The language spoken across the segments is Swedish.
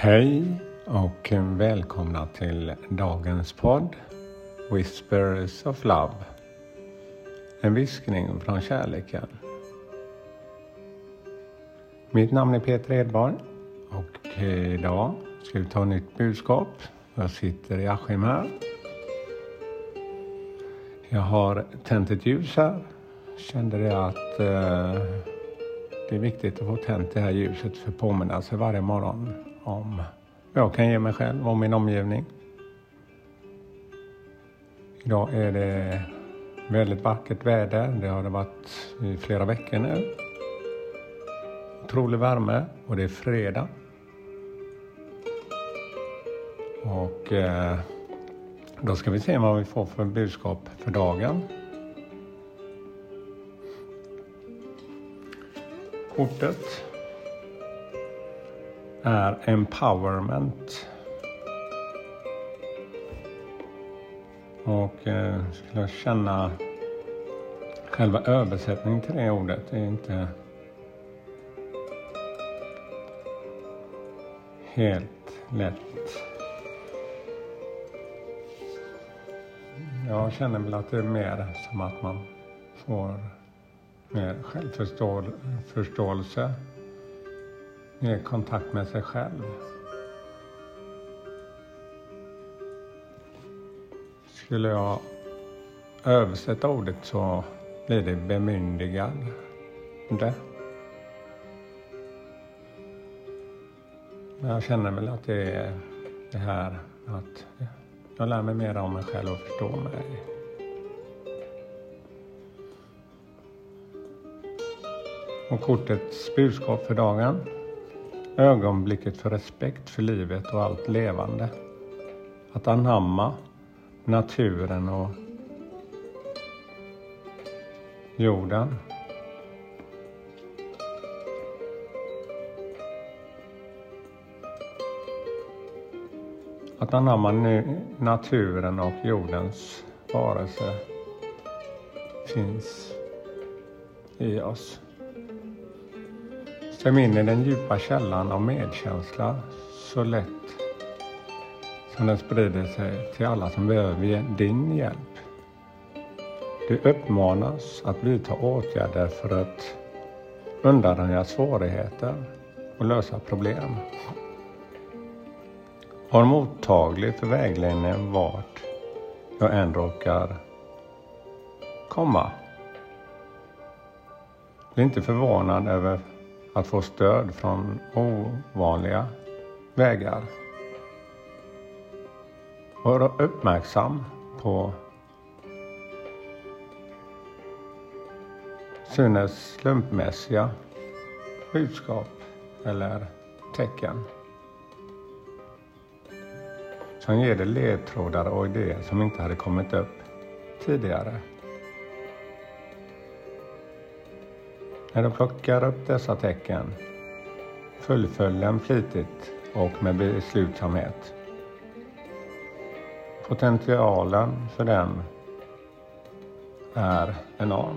Hej och välkomna till dagens podd Whispers of Love. En viskning från kärleken. Mitt namn är Peter Edborg och idag ska vi ta ett nytt budskap. Jag sitter i Askim här. Jag har tänt ett ljus här. Kände det att eh, det är viktigt att få tänt det här ljuset för att påminna sig varje morgon om vad jag kan ge mig själv och min omgivning. Idag är det väldigt vackert väder. Det har det varit i flera veckor nu. Otrolig värme och det är fredag. Och eh, då ska vi se vad vi får för budskap för dagen. Kortet är empowerment. Och eh, skulle jag känna själva översättningen till det ordet är inte helt lätt. Jag känner väl att det är mer som att man får mer självförståelse mer kontakt med sig själv. Skulle jag översätta ordet så blir det bemyndigande. Men jag känner väl att det är det här att jag lär mig mer om mig själv och förstår mig. Och kortets budskap för dagen ögonblicket för respekt för livet och allt levande. Att anamma naturen och jorden. Att anamma naturen och jordens varelse finns i oss. Sväm in i den djupa källan av medkänsla så lätt som den sprider sig till alla som behöver din hjälp. Du uppmanas att vidta åtgärder för att undanröja svårigheter och lösa problem. Var mottaglig för vägledningen vart jag än råkar komma. Bli inte förvånad över att få stöd från ovanliga vägar. Var uppmärksam på synes slumpmässiga budskap eller tecken som ger dig ledtrådar och idéer som inte hade kommit upp tidigare. När du plockar upp dessa tecken, fullfölj dem flitigt och med beslutsamhet. Potentialen för dem är enorm.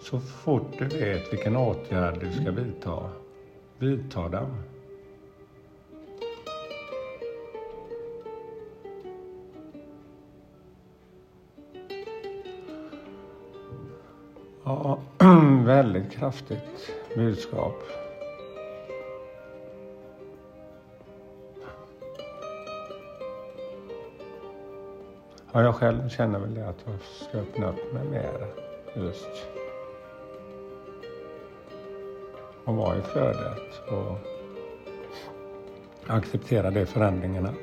Så fort du vet vilken åtgärd du ska vidta, vidta den. Ja, väldigt kraftigt budskap. Ja, jag själv känner väl det att jag ska öppna upp mig mer just och vara i flödet och acceptera de förändringarna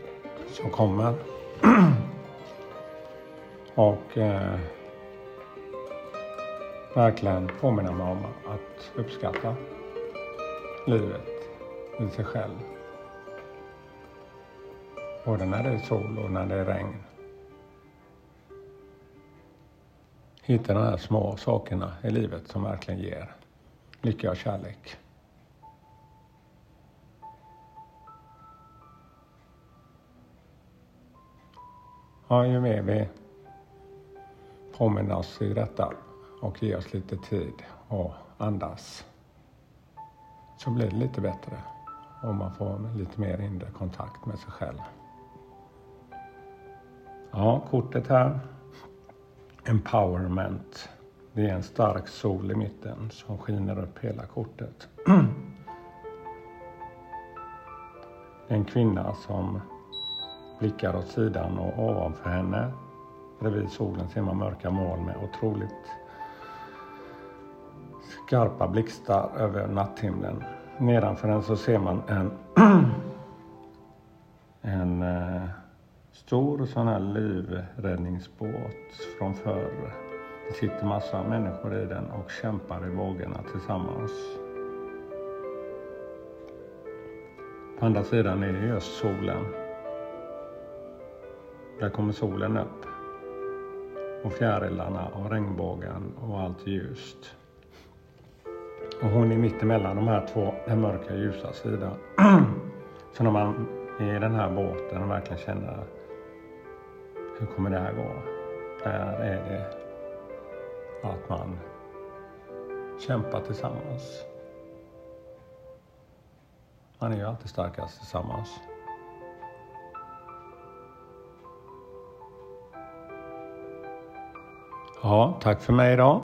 som kommer. och eh, verkligen påminna mig om att uppskatta livet i sig själv. Både när det är sol och när det är regn. Hitta de här små sakerna i livet som verkligen ger lycka och kärlek. Ja, ju mer vi påminner oss i detta och ge oss lite tid och andas så blir det lite bättre. och man får lite mer inre kontakt med sig själv. Ja, kortet här. Empowerment. Det är en stark sol i mitten som skiner upp hela kortet. En kvinna som blickar åt sidan och ovanför henne bredvid solen ser man mörka moln med otroligt skarpa blixtar över natthimlen. Nedanför den så ser man en, en eh, stor sån här livräddningsbåt från förr. Det sitter massa människor i den och kämpar i vågorna tillsammans. På andra sidan är det just solen. Där kommer solen upp. Och fjärilarna och regnbågen och allt ljust. Och hon är mitt emellan de här två, den mörka och ljusa sidan. Så när man är i den här båten och verkligen känner hur kommer det här gå? Där är det att man kämpar tillsammans. Man är ju alltid starkast tillsammans. Ja, tack för mig idag.